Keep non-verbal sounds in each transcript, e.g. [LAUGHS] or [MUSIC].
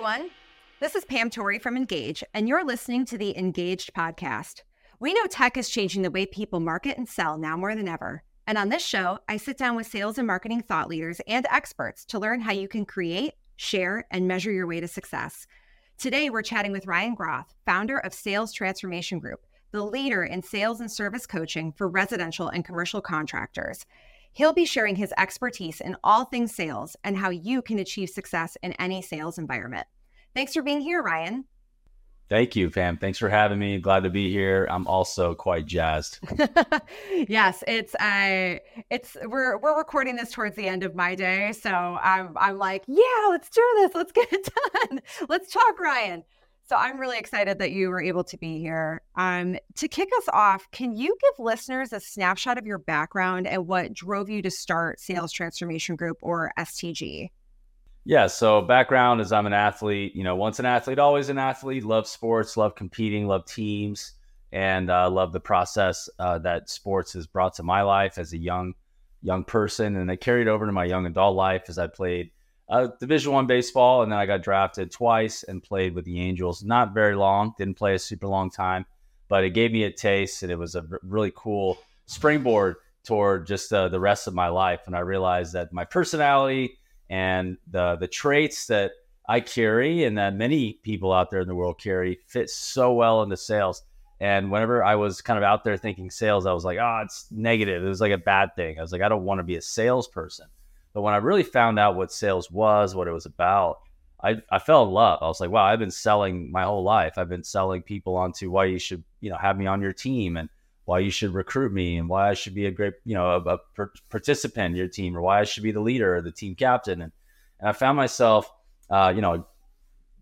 everyone. This is Pam Torrey from Engage, and you're listening to the Engaged podcast. We know tech is changing the way people market and sell now more than ever. And on this show, I sit down with sales and marketing thought leaders and experts to learn how you can create, share, and measure your way to success. Today, we're chatting with Ryan Groth, founder of Sales Transformation Group, the leader in sales and service coaching for residential and commercial contractors. He'll be sharing his expertise in all things sales and how you can achieve success in any sales environment. Thanks for being here, Ryan. Thank you, Pam. Thanks for having me. Glad to be here. I'm also quite jazzed. [LAUGHS] yes, it's uh it's we're we're recording this towards the end of my day, so I'm I'm like, yeah, let's do this. Let's get it [LAUGHS] done. Let's talk, Ryan. So I'm really excited that you were able to be here. Um, to kick us off, can you give listeners a snapshot of your background and what drove you to start Sales Transformation Group or STG? Yeah, so background is I'm an athlete. You know, once an athlete, always an athlete. Love sports, love competing, love teams, and uh, love the process uh, that sports has brought to my life as a young young person, and I carried over to my young adult life as I played uh, Division One baseball, and then I got drafted twice and played with the Angels. Not very long, didn't play a super long time, but it gave me a taste, and it was a really cool springboard toward just uh, the rest of my life. And I realized that my personality and the the traits that I carry and that many people out there in the world carry fit so well into sales. And whenever I was kind of out there thinking sales, I was like, oh, it's negative. It was like a bad thing. I was like, I don't want to be a salesperson. But when I really found out what sales was, what it was about, I, I fell in love. I was like, wow, I've been selling my whole life. I've been selling people onto why you should, you know, have me on your team and why you should recruit me and why I should be a great, you know, a, a participant in your team or why I should be the leader or the team captain. And, and I found myself, uh, you know,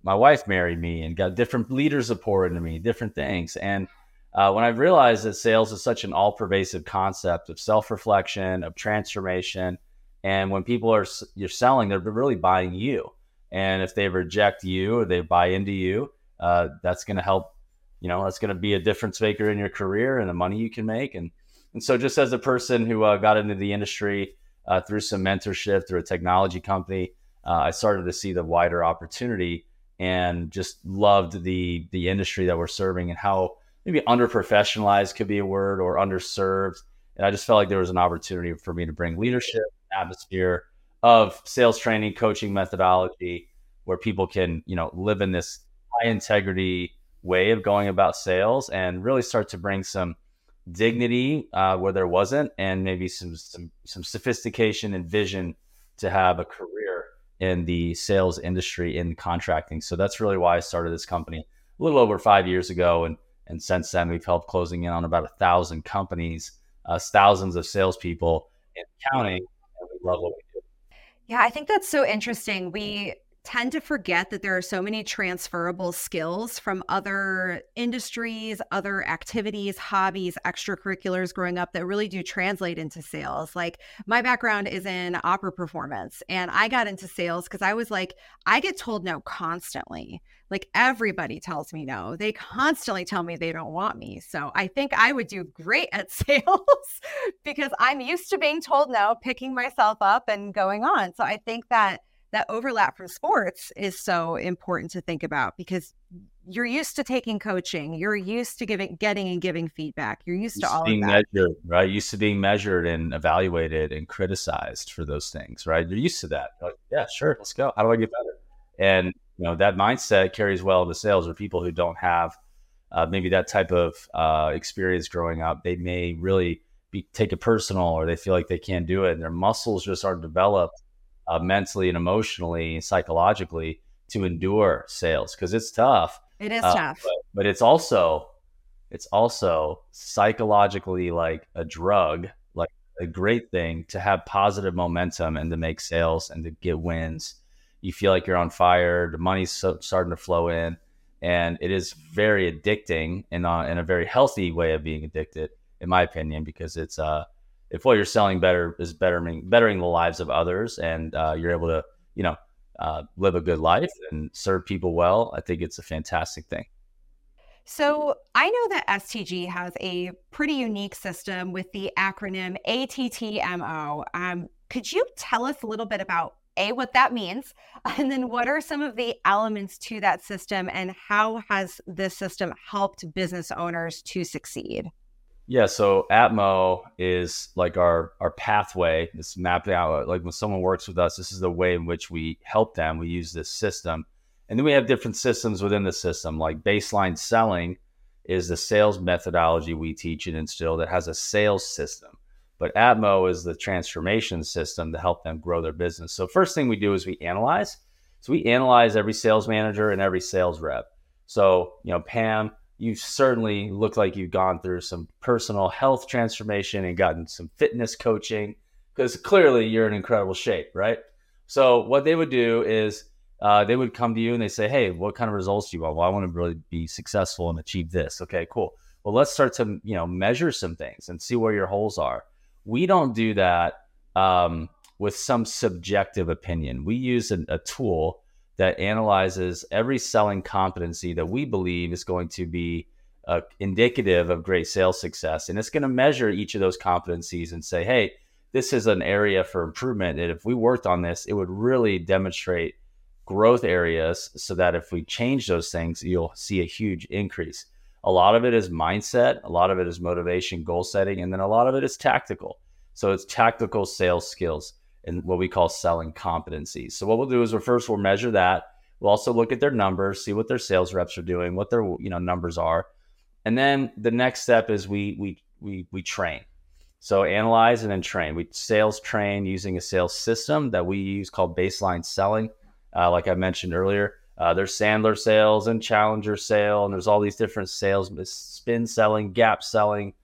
my wife married me and got different leaders that pour into me, different things. And uh, when I realized that sales is such an all pervasive concept of self reflection, of transformation, and when people are you're selling, they're really buying you. And if they reject you or they buy into you, uh, that's going to help. You know, that's going to be a difference maker in your career and the money you can make. And and so, just as a person who uh, got into the industry uh, through some mentorship through a technology company, uh, I started to see the wider opportunity and just loved the the industry that we're serving and how maybe underprofessionalized could be a word or underserved. And I just felt like there was an opportunity for me to bring leadership atmosphere of sales training, coaching methodology, where people can, you know, live in this high integrity way of going about sales and really start to bring some dignity uh, where there wasn't, and maybe some some some sophistication and vision to have a career in the sales industry in contracting. So that's really why I started this company a little over five years ago, and and since then we've helped closing in on about a thousand companies, uh, thousands of salespeople, and counting love what we do. Yeah, I think that's so interesting. We tend to forget that there are so many transferable skills from other industries, other activities, hobbies, extracurriculars growing up that really do translate into sales. Like my background is in opera performance, and I got into sales because I was like, I get told no constantly. Like everybody tells me no. They constantly tell me they don't want me. So I think I would do great at [LAUGHS] sales because I'm used to being told no, picking myself up and going on. So I think that that overlap from sports is so important to think about because you're used to taking coaching, you're used to giving, getting and giving feedback, you're used, used to all being of that. measured, right? Used to being measured and evaluated and criticized for those things, right? You're used to that. Like, yeah, sure, let's go. How do I get better? And you know that mindset carries well into sales. With people who don't have uh, maybe that type of uh, experience growing up, they may really be, take it personal, or they feel like they can't do it, and their muscles just aren't developed uh, mentally and emotionally psychologically to endure sales because it's tough. It is uh, tough, but, but it's also it's also psychologically like a drug, like a great thing to have positive momentum and to make sales and to get wins. You feel like you're on fire. The money's so, starting to flow in, and it is very addicting and uh, in a very healthy way of being addicted, in my opinion, because it's uh if what you're selling better is bettering bettering the lives of others, and uh, you're able to you know uh, live a good life and serve people well, I think it's a fantastic thing. So I know that STG has a pretty unique system with the acronym ATTMO. Um, could you tell us a little bit about A, what that means, [LAUGHS] and then what are some of the elements to that system, and how has this system helped business owners to succeed? Yeah, so Atmo is like our our pathway. It's mapped out. Like when someone works with us, this is the way in which we help them. We use this system, and then we have different systems within the system. Like baseline selling is the sales methodology we teach and instill that has a sales system. But Atmo is the transformation system to help them grow their business. So first thing we do is we analyze. So we analyze every sales manager and every sales rep. So you know, Pam you certainly look like you've gone through some personal health transformation and gotten some fitness coaching because clearly you're in incredible shape, right? So what they would do is uh, they would come to you and they say, "Hey, what kind of results do you want?" Well, I want to really be successful and achieve this. Okay, cool. Well, let's start to you know measure some things and see where your holes are. We don't do that um, with some subjective opinion. We use a, a tool that analyzes every selling competency that we believe is going to be uh, indicative of great sales success. And it's going to measure each of those competencies and say, hey, this is an area for improvement. And if we worked on this, it would really demonstrate growth areas so that if we change those things, you'll see a huge increase. A lot of it is mindset, a lot of it is motivation, goal setting, and then a lot of it is tactical. So it's tactical sales skills and what we call selling competencies. So what we'll do is we'll first we'll measure that. We'll also look at their numbers, see what their sales reps are doing, what their you know numbers are, and then the next step is we we we we train. So analyze and then train. We sales train using a sales system that we use called baseline selling. Uh, like I mentioned earlier, uh, there's Sandler sales and Challenger sale, and there's all these different sales, spin selling, gap selling,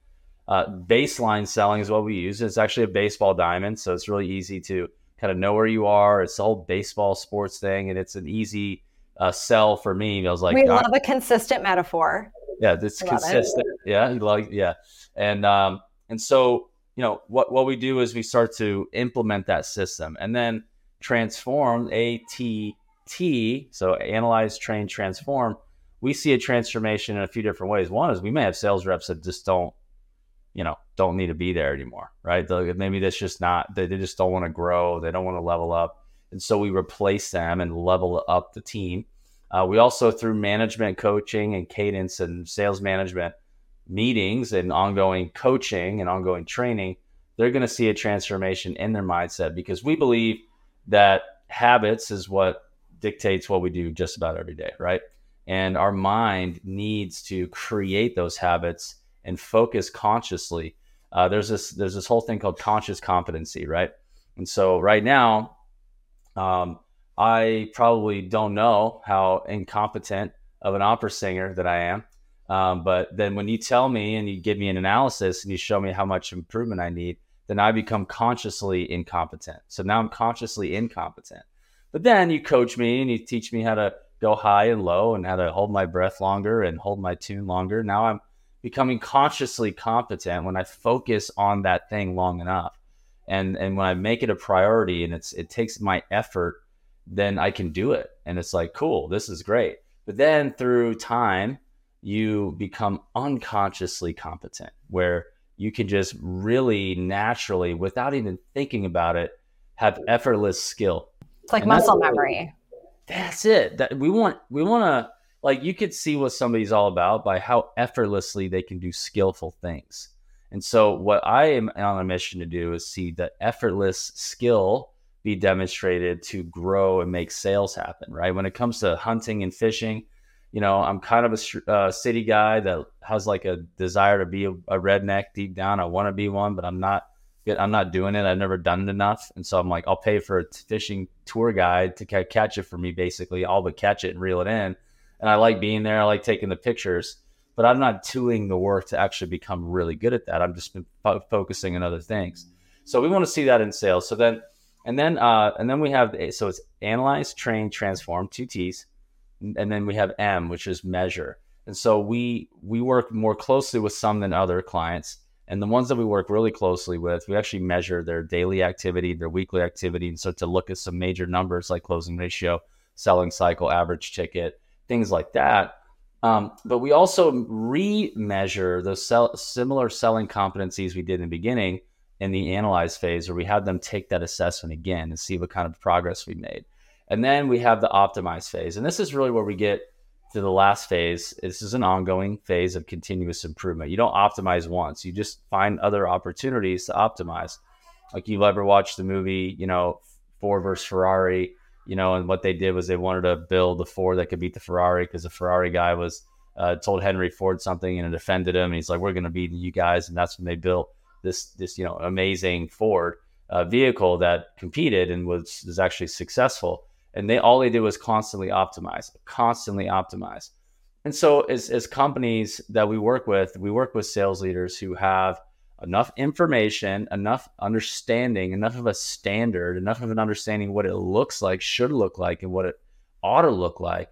uh, baseline selling is what we use. It's actually a baseball diamond, so it's really easy to kind of know where you are. It's the whole baseball sports thing, and it's an easy uh, sell for me. I was like, we love a consistent metaphor. Yeah, it's consistent. It. Yeah, like yeah, and um, and so you know what what we do is we start to implement that system, and then transform A T T. So analyze, train, transform. We see a transformation in a few different ways. One is we may have sales reps that just don't you know don't need to be there anymore right? Maybe that's just not they, they just don't want to grow they don't want to level up. And so we replace them and level up the team. Uh, we also through management coaching and cadence and sales management meetings and ongoing coaching and ongoing training they're going to see a transformation in their mindset because we believe that habits is what dictates what we do just about every day right? And our mind needs to create those habits and focus consciously. Uh, there's this there's this whole thing called conscious competency, right? And so right now, um, I probably don't know how incompetent of an opera singer that I am. Um, but then when you tell me and you give me an analysis and you show me how much improvement I need, then I become consciously incompetent. So now I'm consciously incompetent. But then you coach me and you teach me how to go high and low and how to hold my breath longer and hold my tune longer. Now I'm becoming consciously competent when I focus on that thing long enough. And and when I make it a priority and it's it takes my effort, then I can do it. And it's like, cool, this is great. But then through time, you become unconsciously competent where you can just really naturally, without even thinking about it, have effortless skill. It's like and muscle memory. That's it. That we want we want to like you could see what somebody's all about by how effortlessly they can do skillful things. And so, what I am on a mission to do is see the effortless skill be demonstrated to grow and make sales happen. Right when it comes to hunting and fishing, you know, I'm kind of a uh, city guy that has like a desire to be a, a redneck deep down. I want to be one, but I'm not. I'm not doing it. I've never done it enough, and so I'm like, I'll pay for a fishing tour guide to catch it for me. Basically, all but catch it and reel it in and I like being there. I like taking the pictures, but I'm not doing the work to actually become really good at that. I'm just fo- focusing on other things. So we want to see that in sales. So then, and then, uh, and then we have so it's analyze, train, transform, two T's, and then we have M, which is measure. And so we we work more closely with some than other clients. And the ones that we work really closely with, we actually measure their daily activity, their weekly activity, and start to look at some major numbers like closing ratio, selling cycle, average ticket, things like that. Um, but we also re-measure those sell- similar selling competencies we did in the beginning in the analyze phase where we have them take that assessment again and see what kind of progress we made. And then we have the optimize phase. And this is really where we get to the last phase. This is an ongoing phase of continuous improvement. You don't optimize once, you just find other opportunities to optimize. Like you've ever watched the movie, you know, Ford versus Ferrari, you know, and what they did was they wanted to build a Ford that could beat the Ferrari because the Ferrari guy was uh, told Henry Ford something and it offended him. And he's like, "We're going to beat you guys," and that's when they built this this you know amazing Ford uh, vehicle that competed and was was actually successful. And they all they did was constantly optimize, constantly optimize. And so as as companies that we work with, we work with sales leaders who have enough information, enough understanding, enough of a standard, enough of an understanding what it looks like, should look like, and what it ought to look like.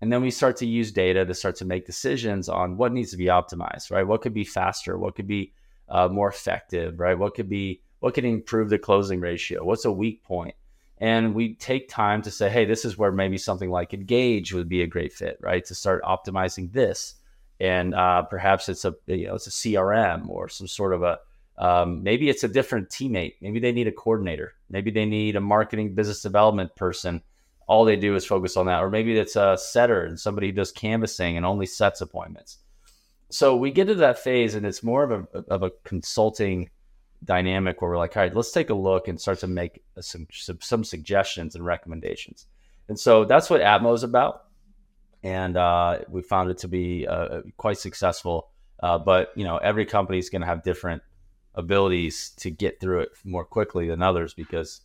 And then we start to use data to start to make decisions on what needs to be optimized, right? What could be faster? What could be uh, more effective, right? What could be what could improve the closing ratio? What's a weak point? And we take time to say, hey, this is where maybe something like Engage would be a great fit, right? To start optimizing this, and uh, perhaps it's a you know it's a CRM or some sort of a um, maybe it's a different teammate. Maybe they need a coordinator. Maybe they need a marketing business development person. All they do is focus on that, or maybe it's a setter and somebody who does canvassing and only sets appointments so we get to that phase and it's more of a of a consulting dynamic where we're like all right let's take a look and start to make some some suggestions and recommendations and so that's what atmo is about and uh, we found it to be uh, quite successful. Uh, but you know every company is going to have different abilities to get through it more quickly than others because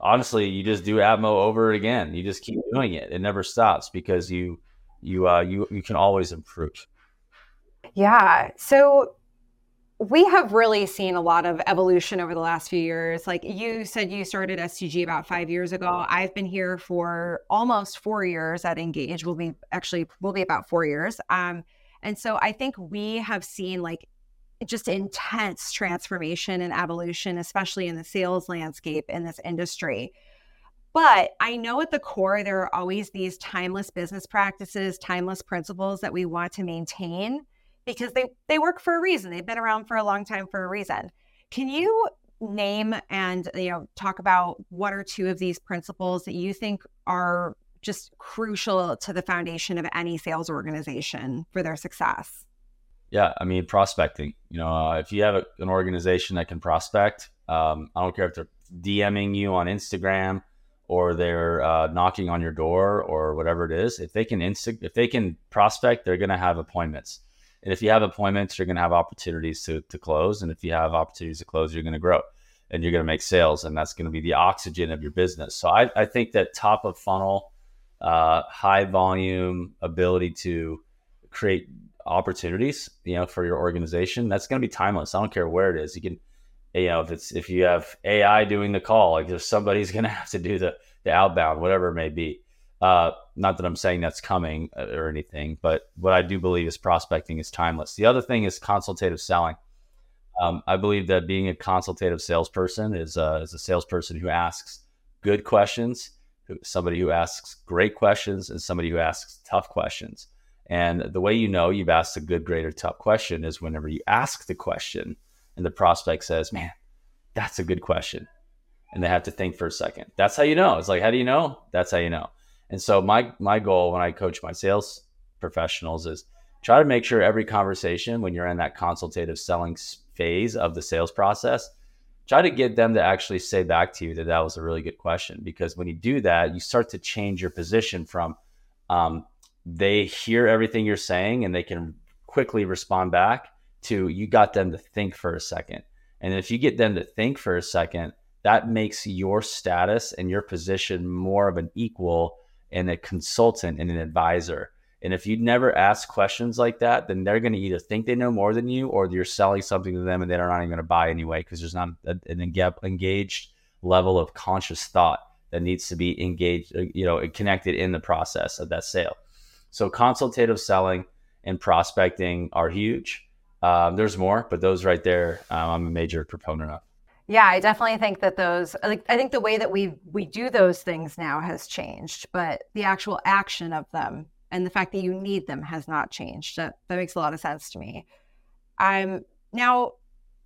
honestly you just do atmo over again. You just keep doing it. It never stops because you you uh, you you can always improve. Yeah. So we have really seen a lot of evolution over the last few years. Like you said, you started STG about five years ago. I've been here for almost four years at Engage. Will be actually will be about four years. Um, and so I think we have seen like just intense transformation and evolution, especially in the sales landscape in this industry. But I know at the core, there are always these timeless business practices, timeless principles that we want to maintain because they they work for a reason. They've been around for a long time for a reason. Can you name and you know talk about what are two of these principles that you think are just crucial to the foundation of any sales organization for their success? Yeah, I mean prospecting. You know, uh, if you have a, an organization that can prospect, um, I don't care if they're DMing you on Instagram or they're uh, knocking on your door or whatever it is. If they can insta- if they can prospect, they're going to have appointments. And if you have appointments, you're going to have opportunities to, to close. And if you have opportunities to close, you're going to grow and you're going to make sales. And that's going to be the oxygen of your business. So I, I think that top of funnel, uh, high volume ability to create opportunities, you know, for your organization, that's going to be timeless. I don't care where it is. You can, you know, if it's, if you have AI doing the call, like if somebody's going [LAUGHS] to have to do the, the outbound, whatever it may be. Uh, not that I'm saying that's coming uh, or anything, but what I do believe is prospecting is timeless. The other thing is consultative selling. Um, I believe that being a consultative salesperson is, uh, is a salesperson who asks good questions, somebody who asks great questions, and somebody who asks tough questions. And the way you know you've asked a good, great, or tough question is whenever you ask the question and the prospect says, Man, that's a good question. And they have to think for a second. That's how you know. It's like, how do you know? That's how you know. And so my my goal when I coach my sales professionals is try to make sure every conversation when you're in that consultative selling phase of the sales process, try to get them to actually say back to you that that was a really good question because when you do that, you start to change your position from um, they hear everything you're saying and they can quickly respond back to you got them to think for a second. And if you get them to think for a second, that makes your status and your position more of an equal and a consultant and an advisor. And if you never ask questions like that, then they're going to either think they know more than you or you're selling something to them and they're not even going to buy anyway because there's not an engaged level of conscious thought that needs to be engaged, uh, you know, connected in the process of that sale. So consultative selling and prospecting are huge. Um, there's more, but those right there, um, I'm a major proponent of. Yeah, I definitely think that those like I think the way that we we do those things now has changed, but the actual action of them and the fact that you need them has not changed. That that makes a lot of sense to me. I'm now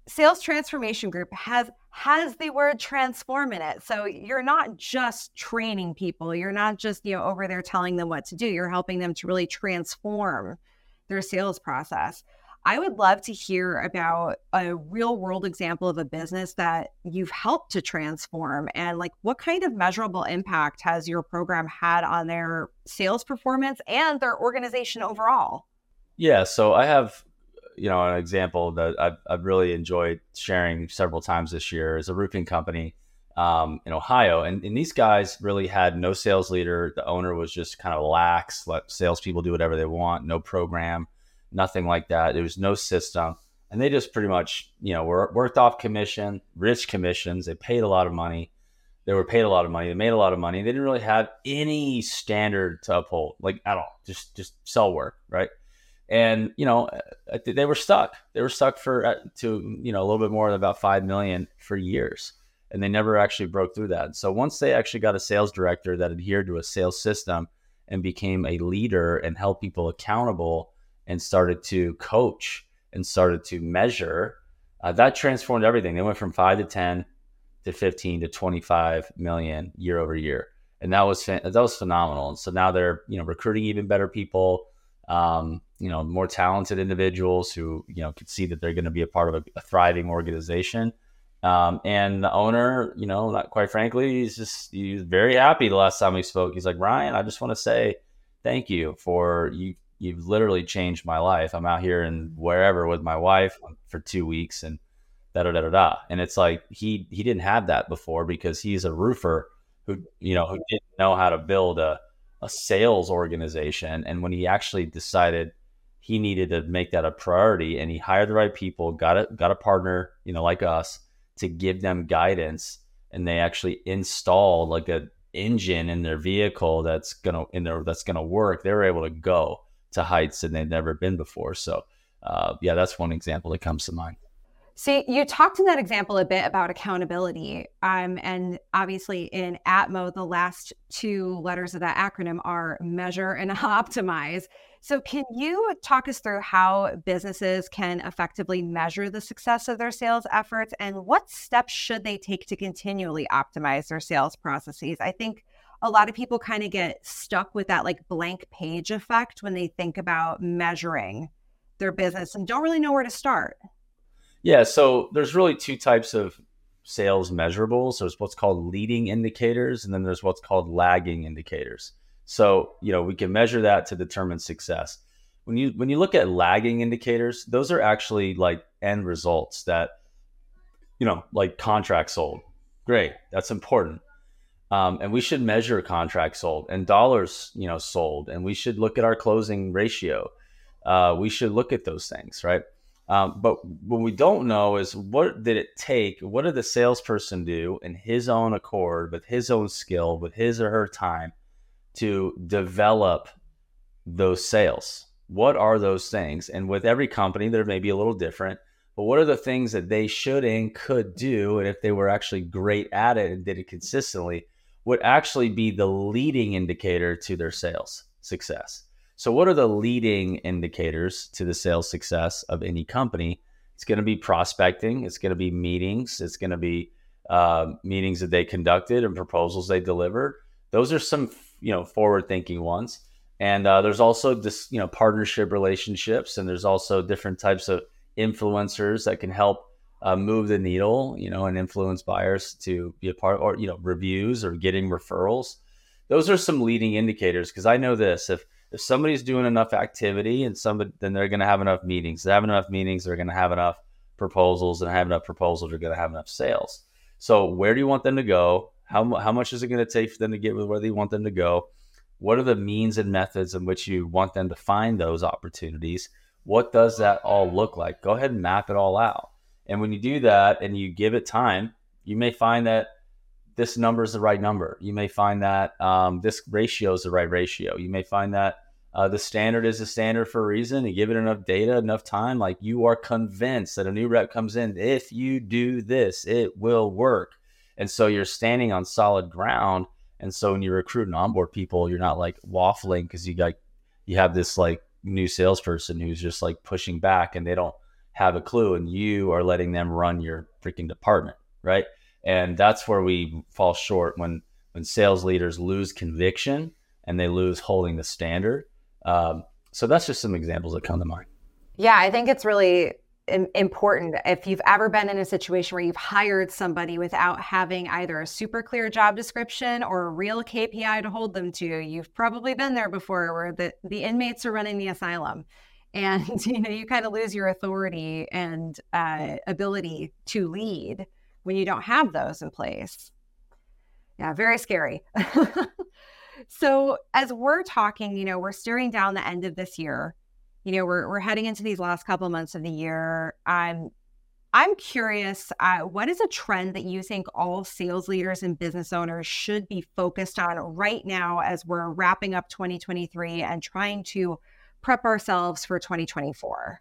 sales transformation group has has the word transform in it. So you're not just training people, you're not just, you know, over there telling them what to do. You're helping them to really transform their sales process. I would love to hear about a real world example of a business that you've helped to transform and like what kind of measurable impact has your program had on their sales performance and their organization overall? Yeah, so I have you know an example that I've, I've really enjoyed sharing several times this year is a roofing company um, in Ohio, and, and these guys really had no sales leader. The owner was just kind of lax, let salespeople do whatever they want, no program nothing like that. There was no system. And they just pretty much, you know, were worked off commission, rich commissions. They paid a lot of money. They were paid a lot of money. They made a lot of money. They didn't really have any standard to uphold, like at all. Just just sell work, right? And you know, they were stuck. They were stuck for uh, to you know a little bit more than about five million for years, and they never actually broke through that. So once they actually got a sales director that adhered to a sales system and became a leader and held people accountable and started to coach and started to measure, uh, that transformed everything. They went from five to 10 to 15 to 25 million year over year. And that was, that was phenomenal. And so now they're, you know, recruiting even better people, um, you know, more talented individuals who, you know, could see that they're going to be a part of a, a thriving organization. Um, and the owner, you know, not quite frankly, he's just very happy. The last time we spoke, he's like, Ryan, I just want to say thank you for you you've literally changed my life. I'm out here and wherever with my wife for two weeks and da da da da da. And it's like he he didn't have that before because he's a roofer who you know who didn't know how to build a a sales organization. And when he actually decided he needed to make that a priority and he hired the right people, got a got a partner, you know, like us to give them guidance and they actually installed like a engine in their vehicle that's gonna in there that's gonna work, they were able to go to heights than they've never been before. So, uh, yeah, that's one example that comes to mind. See, you talked in that example a bit about accountability. Um, and obviously, in ATMO, the last two letters of that acronym are measure and [LAUGHS] optimize. So, can you talk us through how businesses can effectively measure the success of their sales efforts and what steps should they take to continually optimize their sales processes? I think a lot of people kind of get stuck with that like blank page effect when they think about measuring their business and don't really know where to start. Yeah, so there's really two types of sales measurables. There's what's called leading indicators, and then there's what's called lagging indicators. So, you know, we can measure that to determine success. When you when you look at lagging indicators, those are actually like end results that, you know, like contracts sold. Great, that's important. Um, and we should measure contracts sold and dollars, you know, sold, and we should look at our closing ratio. Uh, we should look at those things, right? Um, but what we don't know is what did it take? What did the salesperson do in his own accord, with his own skill, with his or her time, to develop those sales? What are those things? And with every company, there may be a little different. But what are the things that they should and could do? And if they were actually great at it and did it consistently, would actually be the leading indicator to their sales success. So, what are the leading indicators to the sales success of any company? It's going to be prospecting, it's going to be meetings, it's going to be uh, meetings that they conducted and proposals they delivered. Those are some, you know, forward-thinking ones. And uh, there's also this, you know, partnership relationships, and there's also different types of influencers that can help uh, move the needle, you know, and influence buyers to be a part or, you know, reviews or getting referrals. Those are some leading indicators because I know this if if somebody's doing enough activity and somebody then they're going to have enough meetings. They have enough meetings, they're going to have enough proposals and have enough proposals, they're going to have enough sales. So where do you want them to go? How, how much is it going to take for them to get where they want them to go? What are the means and methods in which you want them to find those opportunities? What does that all look like? Go ahead and map it all out. And when you do that and you give it time, you may find that this number is the right number. You may find that um, this ratio is the right ratio. You may find that uh, the standard is the standard for a reason. You give it enough data, enough time, like you are convinced that a new rep comes in. If you do this, it will work. And so you're standing on solid ground. And so when you recruit and onboard people, you're not like waffling because you got you have this like new salesperson who's just like pushing back and they don't have a clue and you are letting them run your freaking department, right? And that's where we fall short when when sales leaders lose conviction and they lose holding the standard. Um, so that's just some examples that come to mind. Yeah, I think it's really important if you've ever been in a situation where you've hired somebody without having either a super clear job description or a real KPI to hold them to. You've probably been there before where the, the inmates are running the asylum and [LAUGHS] you know you kind of lose your authority and uh, ability to lead when you don't have those in place. Yeah, very scary. [LAUGHS] so as we're talking, you know, we're staring down the end of this year you know we're, we're heading into these last couple months of the year i'm i'm curious uh, what is a trend that you think all sales leaders and business owners should be focused on right now as we're wrapping up 2023 and trying to prep ourselves for 2024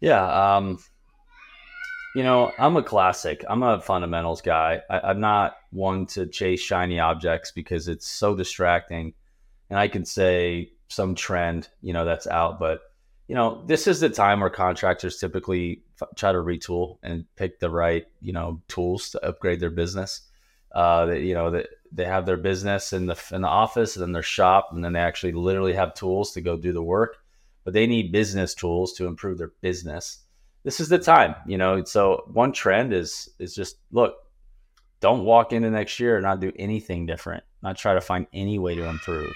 yeah um you know i'm a classic i'm a fundamentals guy I, i'm not one to chase shiny objects because it's so distracting and i can say some trend, you know, that's out. But you know, this is the time where contractors typically f- try to retool and pick the right, you know, tools to upgrade their business. Uh, they, you know, they, they have their business in the in the office and then their shop, and then they actually literally have tools to go do the work. But they need business tools to improve their business. This is the time, you know. So one trend is is just look, don't walk into next year and not do anything different, not try to find any way to improve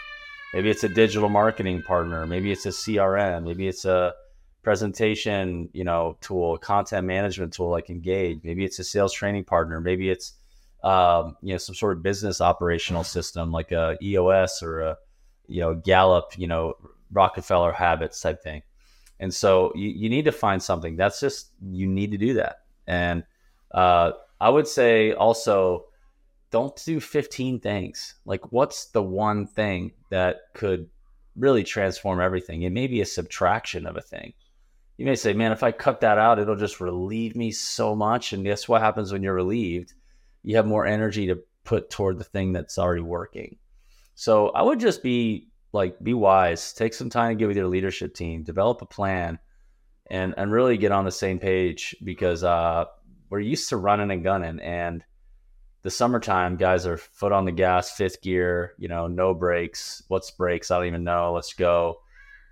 Maybe it's a digital marketing partner. Maybe it's a CRM. Maybe it's a presentation, you know, tool, content management tool like Engage. Maybe it's a sales training partner. Maybe it's um, you know some sort of business operational system like a EOS or a you know Gallup, you know Rockefeller habits type thing. And so you, you need to find something. That's just you need to do that. And uh, I would say also don't do 15 things. Like, what's the one thing that could really transform everything? It may be a subtraction of a thing. You may say, man, if I cut that out, it'll just relieve me so much. And guess what happens when you're relieved? You have more energy to put toward the thing that's already working. So I would just be like, be wise, take some time to get with your leadership team, develop a plan, and and really get on the same page because uh, we're used to running and gunning and the summertime, guys are foot on the gas, fifth gear, you know, no brakes. What's brakes? I don't even know. Let's go.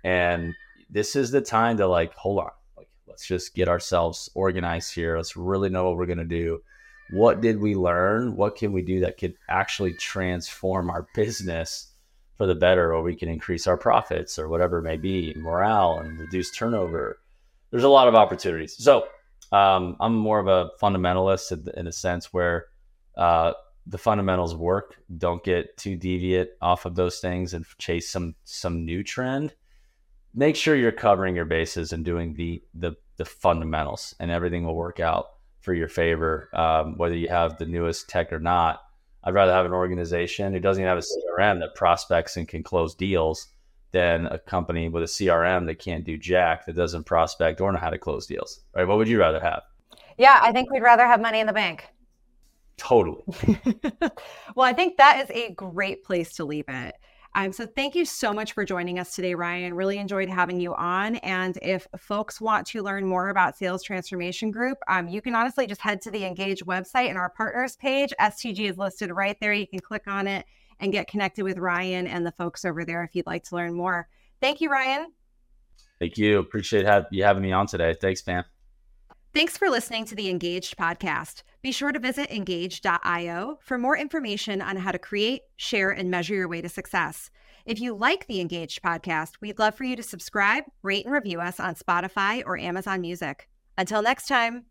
And this is the time to like, hold on, like, let's just get ourselves organized here. Let's really know what we're to do. What did we learn? What can we do that could actually transform our business for the better, or we can increase our profits or whatever it may be, morale and reduce turnover? There's a lot of opportunities. So um, I'm more of a fundamentalist in a sense where uh, the fundamentals work. Don't get too deviate off of those things and chase some some new trend. Make sure you're covering your bases and doing the the the fundamentals, and everything will work out for your favor. Um, whether you have the newest tech or not, I'd rather have an organization who doesn't even have a CRM that prospects and can close deals than a company with a CRM that can't do jack that doesn't prospect or know how to close deals. Right? What would you rather have? Yeah, I think we'd rather have money in the bank. Totally. [LAUGHS] well, I think that is a great place to leave it. Um, so thank you so much for joining us today, Ryan. Really enjoyed having you on. And if folks want to learn more about Sales Transformation Group, um, you can honestly just head to the Engage website and our partners page. STG is listed right there. You can click on it and get connected with Ryan and the folks over there if you'd like to learn more. Thank you, Ryan. Thank you. Appreciate have, you having me on today. Thanks, man. Thanks for listening to the Engaged podcast. Be sure to visit engage.io for more information on how to create, share, and measure your way to success. If you like the Engaged podcast, we'd love for you to subscribe, rate, and review us on Spotify or Amazon Music. Until next time.